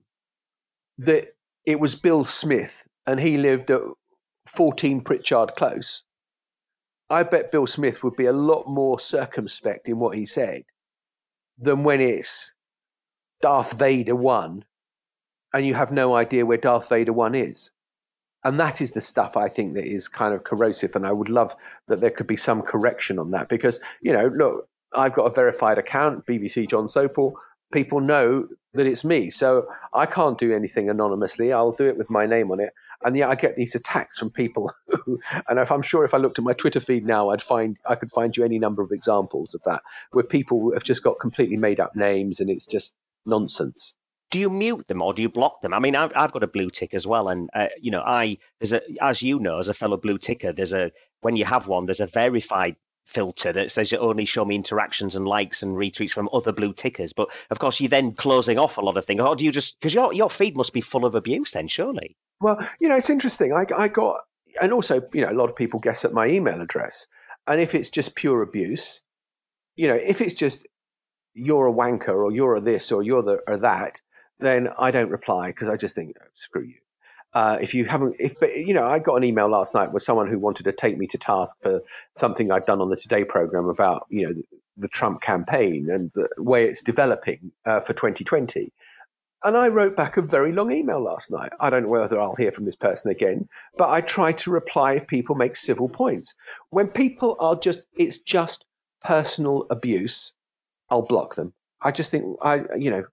that it was Bill Smith and he lived at 14 Pritchard Close, I bet Bill Smith would be a lot more circumspect in what he said than when it's Darth Vader 1 and you have no idea where Darth Vader 1 is. And that is the stuff I think that is kind of corrosive. And I would love that there could be some correction on that because, you know, look, I've got a verified account, BBC Jon Sopel people know that it's me. So I can't do anything anonymously. I'll do it with my name on it. And yeah, I get these attacks from people who, and if I'm sure if I looked at my Twitter feed now, I'd find I could find you any number of examples of that where people have just got completely made up names and it's just nonsense. Do you mute them or do you block them? I mean, I've, I've got a blue tick as well, and uh, you know, I there's a as you know, as a fellow blue ticker, there's a when you have one, there's a verified filter that says you only show me interactions and likes and retweets from other blue tickers. But of course, you're then closing off a lot of things. Or do you just because your your feed must be full of abuse then, surely? Well, you know, it's interesting. I, I got, and also, you know, a lot of people guess at my email address, and if it's just pure abuse, you know, if it's just you're a wanker or you're a this or you're the or that, then I don't reply because I just think oh, screw you. Uh, if you haven't, if but you know, I got an email last night with someone who wanted to take me to task for something I'd done on the Today program about you know the, the Trump campaign and the way it's developing uh, for 2020. And I wrote back a very long email last night. I don't know whether I'll hear from this person again, but I try to reply if people make civil points. When people are just, it's just personal abuse, I'll block them. I just think I, you know,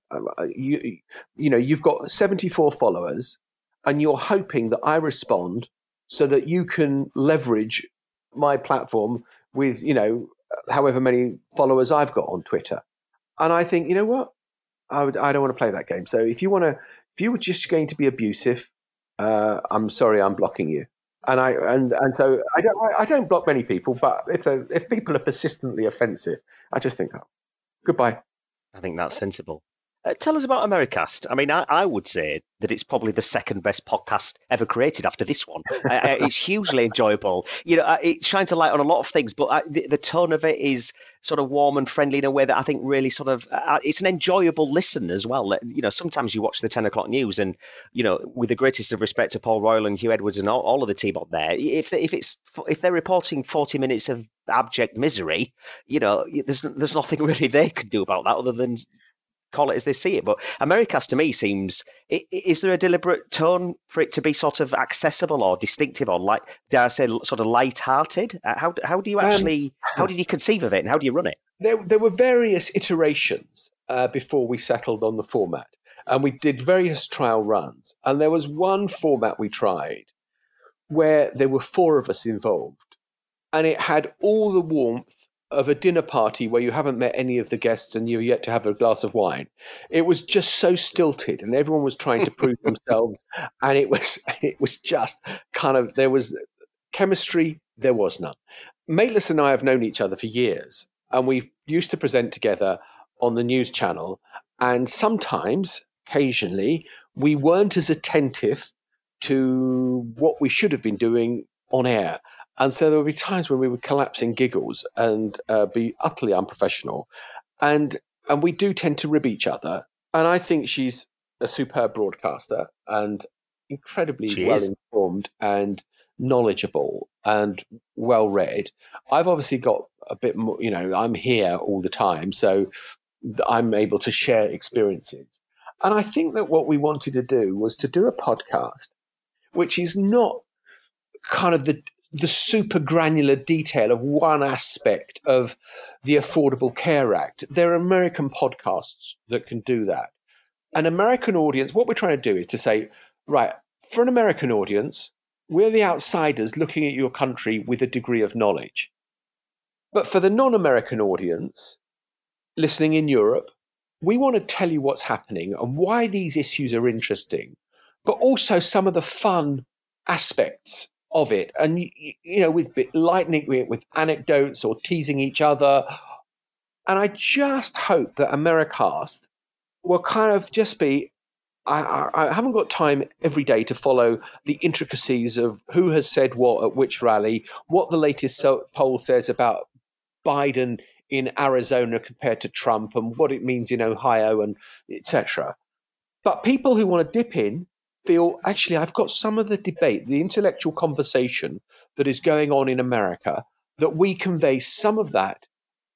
you, you know, you've got 74 followers and you're hoping that I respond so that you can leverage my platform with, you know, however many followers I've got on Twitter. And I think, you know what? I, would, I don't want to play that game. So if you want to, if you were just going to be abusive, uh, I'm sorry, I'm blocking you. And I and and so I don't I don't block many people, but if if people are persistently offensive, I just think, oh, goodbye. I think that's sensible. Uh, tell us about Americast. I mean, I, I, would say that it's probably the second best podcast ever created after this one. uh, uh it's hugely enjoyable. You know, uh, it shines a light on a lot of things, but uh, the, the, tone of it is sort of warm and friendly in a way that I think really sort of uh, it's an enjoyable listen as well. You know, sometimes you watch the ten o'clock news, and you know, with the greatest of respect to Paul Royal and Huw Edwards and all, all of the team up there, if if it's if they're reporting forty minutes of abject misery, you know, there's there's nothing really they can do about that other than call it as they see it. But Americast to me seems is there a deliberate tone for it to be sort of accessible or distinctive or like dare I say sort of light-hearted? Uh, how how do you um, actually um, how did you conceive of it and how do you run it? there, there were various iterations uh, before we settled on the format, and we did various trial runs. And there was one format we tried where there were four of us involved, and it had all the warmth of a dinner party where you haven't met any of the guests and you're yet to have a glass of wine. It was just so stilted, and everyone was trying to prove themselves, and it was it was just kind of there was chemistry. There was none. Maitlis and I have known each other for years, and we used to present together on the news channel. And sometimes, occasionally, we weren't as attentive to what we should have been doing on air. And so there would be times when we would collapse in giggles and uh, be utterly unprofessional. And and we do tend to rib each other. And I think she's a superb broadcaster and incredibly She well is. informed and knowledgeable and well read. I've obviously got a bit more, you know, I'm here all the time, so I'm able to share experiences. And I think that what we wanted to do was to do a podcast which is not kind of the the super granular detail of one aspect of the Affordable Care Act. There are American podcasts that can do that. An American audience, what we're trying to do is to say, right, for an American audience, we're the outsiders looking at your country with a degree of knowledge. But for the non American audience listening in Europe, we want to tell you what's happening and why these issues are interesting, but also some of the fun aspects of it. And, you know, with lightning, with anecdotes or teasing each other. And I just hope that Americast will kind of just be I, I, I haven't got time every day to follow the intricacies of who has said what at which rally, what the latest poll says about Biden in Arizona compared to Trump, and what it means in Ohio, and etc. But people who want to dip in feel actually I've got some of the debate, the intellectual conversation that is going on in America, that we convey some of that,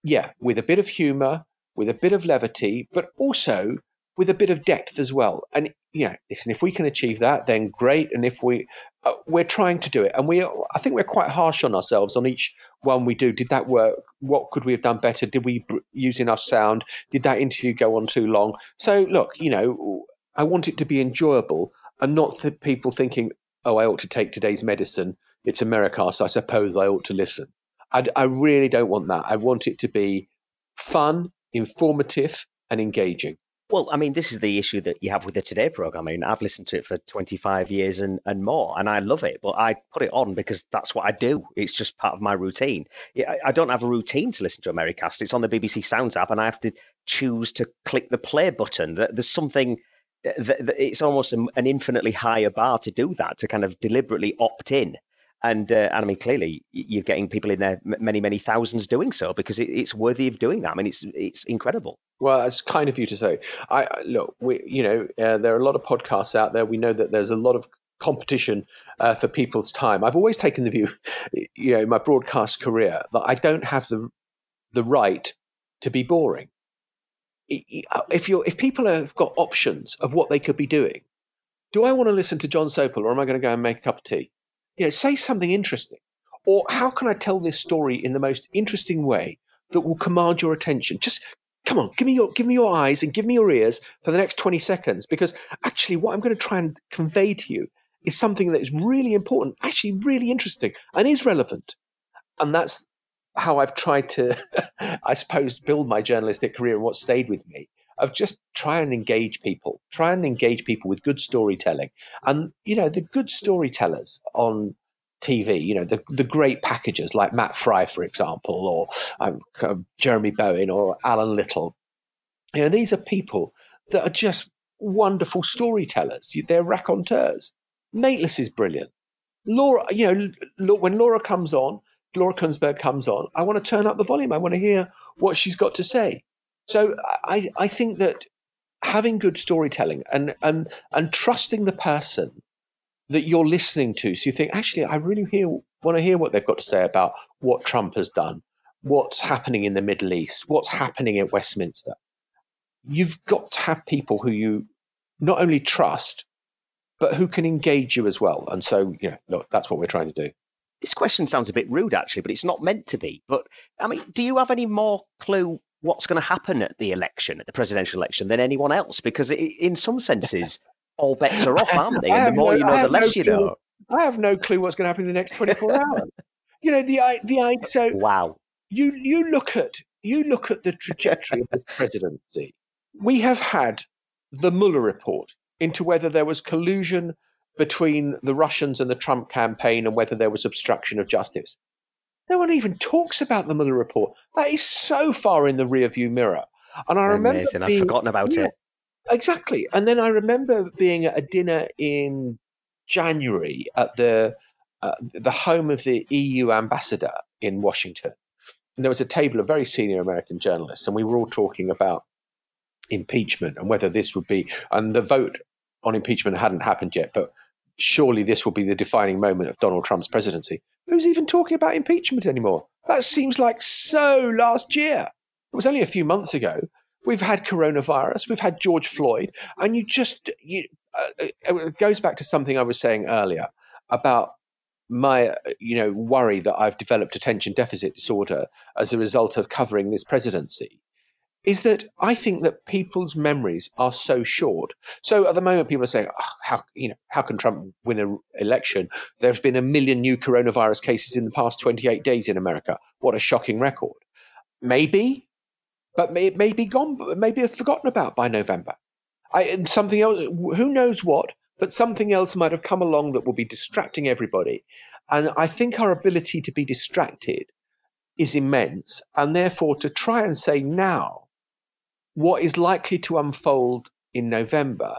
yeah, with a bit of humor, with a bit of levity, but also with a bit of depth as well. And you know, listen, if we can achieve that, then great. And if we uh, we're trying to do it, and we I think we're quite harsh on ourselves on each one we do. Did that work? What could we have done better? Did we use enough sound? Did that interview go on too long? So look, you know, I want it to be enjoyable and not the people thinking, oh, I ought to take today's medicine. It's America, so I suppose I ought to listen. I, I really don't want that. I want it to be fun, informative, and engaging. Well, I mean, this is the issue that you have with the Today program. I mean, I've listened to it for 25 years and, and more, and I love it, but I put it on because that's what I do. It's just part of my routine. I- don't have a routine to listen to Americast. It's on the BBC Sounds app, and I have to choose to click the play button. There's something, it's almost an infinitely higher bar to do that, to kind of deliberately opt in. And, uh, and I mean, clearly, you're getting people in there, many, many thousands doing so because it, it's worthy of doing that. I mean, it's it's incredible. Well, it's kind of you to say. I I- look, we, you know, uh, there are a lot of podcasts out there. We know that there's a lot of competition uh, for people's time. I've always taken the view, you know, in my broadcast career that I don't have the the right to be boring. I- uh, If you if people have got options of what they could be doing, do I want to listen to Jon Sopel or am I going to go and make a cup of tea? You know, say something interesting. Or how can I tell this story in the most interesting way that will command your attention? Just come on, give me your give me your eyes and give me your ears for the next 20 seconds because actually what I'm going to try and convey to you is something that is really important, actually really interesting and is relevant. And that's how I've tried to I suppose build my journalistic career and what stayed with me of just try and engage people, try and engage people with good storytelling. And you know, the good storytellers on TV, you know, the the great packages like Matt Frei, for example, or um, uh, Jeremy Bowen or Alan Little. You know, these are people that are just wonderful storytellers. They're raconteurs. Maitlis is brilliant. Laura, you know, when Laura comes on, Laura Kuenssberg comes on, I want to turn up the volume. I want to hear what she's got to say. So I, I think that having good storytelling and, and, and trusting the person that you're listening to, so you think, actually, I really hear, want to hear what they've got to say about what Trump has done, what's happening in the Middle East, what's happening at Westminster. You've got to have people who you not only trust, but who can engage you as well. And so, you know, look, that's what we're trying to do. This question sounds a bit rude, actually, but it's not meant to be. But I mean, do you have any more clue what's going to happen at the election, at the presidential election, than anyone else? Because it, in some senses, all bets are off, aren't they? And the more no, you know, the less no you know. I have no clue what's going to happen in the next 24 hours. You know, the the so wow. You you look at you look at the trajectory of the presidency. We have had the Mueller report into whether there was collusion between the Russians and the Trump campaign and whether there was obstruction of justice. No one even talks about the Mueller report. That is so far in the rearview mirror. And I remember Amazing. Being, I've forgotten about yeah, it. Exactly. And then I remember being at a dinner in January at the uh, the home of the EU ambassador in Washington. And there was a table of very senior American journalists, and we were all talking about impeachment and whether this would be, and the vote on impeachment hadn't happened yet, but surely this will be the defining moment of Donald Trump's presidency. Who's even talking about impeachment anymore? That seems like so last year. It was only a few months ago. We've had coronavirus, we've had George Floyd, and you just, you, uh, it goes back to something I was saying earlier about my you know worry that I've developed attention deficit disorder as a result of covering this presidency is that I think that people's memories are so short. So at the moment, people are saying, oh, "How you know how can Trump win an election?" There's been a million new coronavirus cases in the past 28 days in America. What a shocking record! Maybe, but may, it may be gone. Maybe forgotten about by November. I, something else. Who knows what? But something else might have come along that will be distracting everybody. And I think our ability to be distracted is immense. And therefore, to try and say now what is likely to unfold in November,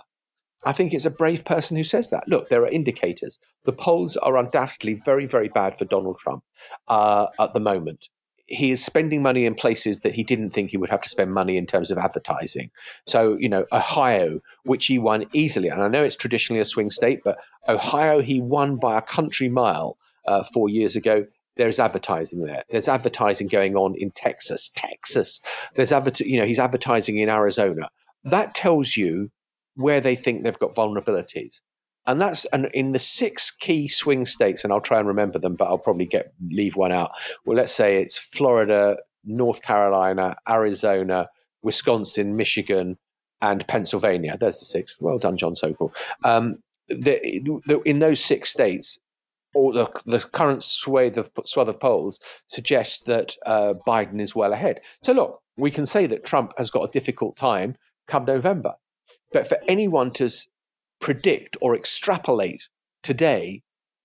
I think it's a brave person who says that. Look, there are indicators. The polls are undoubtedly very, very bad for Donald Trump uh, at the moment. He is spending money in places that he didn't think he would have to spend money in terms of advertising. So, you know, Ohio, which he won easily, and I know it's traditionally a swing state, but Ohio he won by a country mile uh, four years ago there's advertising there. There's advertising going on in Texas, Texas. There's adver- you know, he's advertising in Arizona. That tells you where they think they've got vulnerabilities. And that's and in the six key swing states, and I'll try and remember them, but I'll probably get leave one out. Well, let's say it's Florida, North Carolina, Arizona, Wisconsin, Michigan, and Pennsylvania. There's the six. Well done, Jon Sopel. Um, the, the, in those six states, or the, the current swathe of, swath of polls suggests that uh, Biden is well ahead. So, look, we can say that Trump has got a difficult time come November. But for anyone to predict or extrapolate today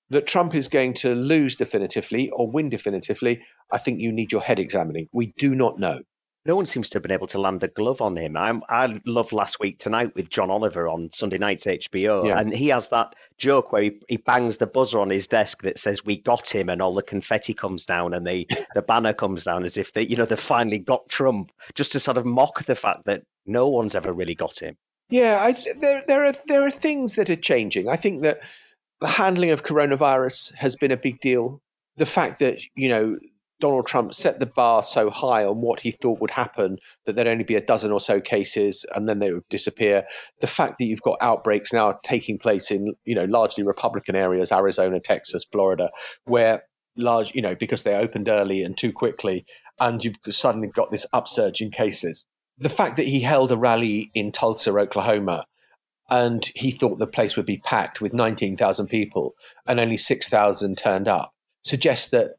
that Trump is going to lose definitively or win definitively, I think you need your head examining. We do not know no one seems to have been able to land a glove on him. I'm, I love Last Week Tonight with John Oliver on Sunday night's HBO, yeah. and he has that joke where he, he bangs the buzzer on his desk that says "We got him," and all the confetti comes down and the the banner comes down as if they, you know, they finally got Trump, just to sort of mock the fact that no one's ever really got him. Yeah, I th- there there are there are things that are changing. I think that the handling of coronavirus has been a big deal. The fact that you know Donald Trump set the bar so high on what he thought would happen that there'd only be a dozen or so cases and then they would disappear. The fact that you've got outbreaks now taking place in, you know, largely Republican areas, Arizona, Texas, Florida, where large, you know, because they opened early and too quickly, and you've suddenly got this upsurge in cases. The fact that he held a rally in Tulsa, Oklahoma, and he thought the place would be packed with 19,000 people and only 6,000 turned up suggests that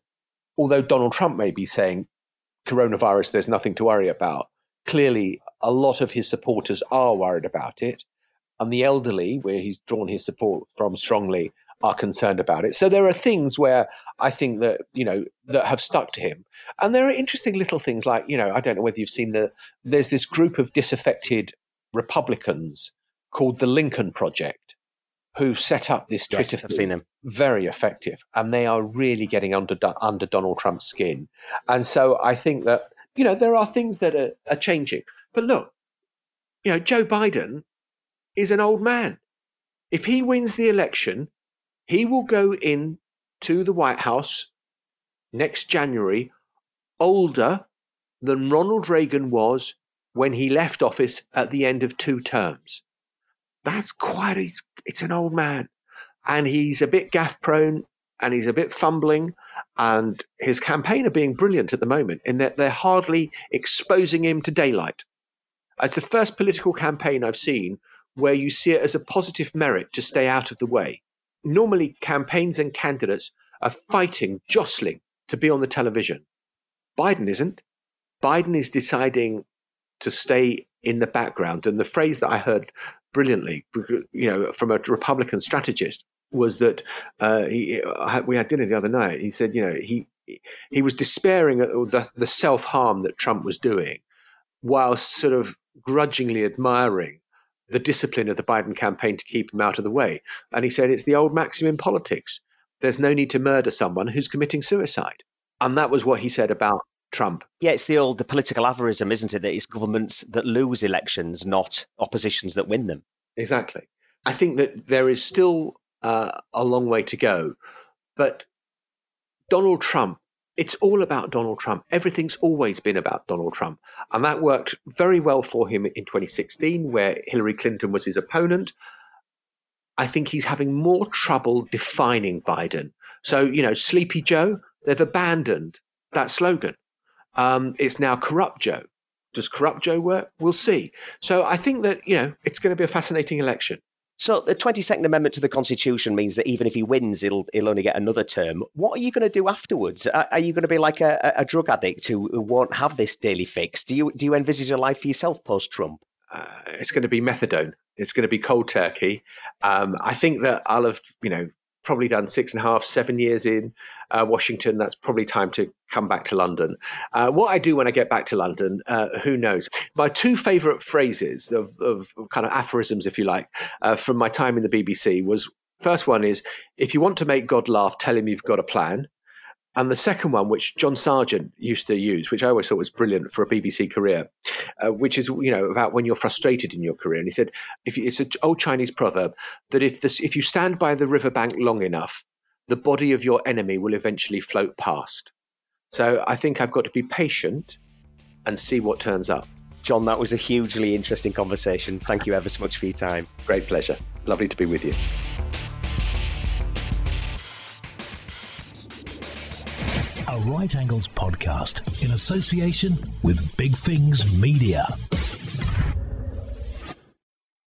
although Donald Trump may be saying coronavirus, there's nothing to worry about, clearly a lot of his supporters are worried about it. And the elderly, where he's drawn his support from strongly, are concerned about it. So there are things where I think that, you know, that have stuck to him. And there are interesting little things like, you know, I don't know whether you've seen the, there's this group of disaffected Republicans called the Lincoln Project who set up this Twitter yes, I've seen them. very effective, and they are really getting under under Donald Trump's skin. And so I think that you know there are things that are, are changing. But look, you know, Joe Biden is an old man. If he wins the election, he will go in to the White House next January older than Ronald Reagan was when he left office at the end of two terms that's quite, it's, it's an old man. And he's a bit gaff prone and he's a bit fumbling. And his campaign are being brilliant at the moment in that they're hardly exposing him to daylight. It's the first political campaign I've seen where you see it as a positive merit to stay out of the way. Normally, campaigns and candidates are fighting, jostling to be on the television. Biden isn't. Biden is deciding to stay in the background. And the phrase that I heard brilliantly, you know, from a Republican strategist was that uh, he, we had dinner the other night. He said, you know, he he was despairing at the, the self harm that Trump was doing, whilst sort of grudgingly admiring the discipline of the Biden campaign to keep him out of the way. And he said it's the old maxim in politics: there's no need to murder someone who's committing suicide. And that was what he said about Trump. Yeah, it's the old the political aphorism, isn't it? That it's governments that lose elections, not oppositions that win them. Exactly. I think that there is still uh, a long way to go, but Donald Trump. It's all about Donald Trump. Everything's always been about Donald Trump. And that worked very well for him in 2016, where Hillary Clinton was his opponent. I think he's having more trouble defining Biden. So, you know, Sleepy Joe, they've abandoned that slogan. Um, it's now Corrupt Joe. Does Corrupt Joe work? We'll see. So I think that, you know, it's going to be a fascinating election. So the 22nd Amendment to the Constitution means that even if he wins, he'll, he'll only get another term. What are you going to do afterwards? Are, you going to be like a, a drug addict who, who, won't have this daily fix? Do you, do you envisage a life for yourself post-Trump? Uh, it's going to be methadone. It's going to be cold turkey. Um, I think that I'll have, you know, probably done six and a half, seven years in uh, Washington. That's probably time to come back to London. Uh, what I do when I get back to London, uh, who knows? My two favourite phrases of, of, kind of aphorisms, if you like, uh, from my time in the BBC was first one is if you want to make God laugh, tell him you've got a plan. And the second one, which John Sergeant used to use, which I always thought was brilliant for a BBC career, uh, which is you know about when you're frustrated in your career. And he said, if you, it's an old Chinese proverb that if this, if you stand by the riverbank long enough, the body of your enemy will eventually float past. So I think I've got to be patient and see what turns up. Jon, that was a hugely interesting conversation. Thank you ever so much for your time. Great pleasure. Lovely to be with you. A Right Angles podcast in association with Big Things Media.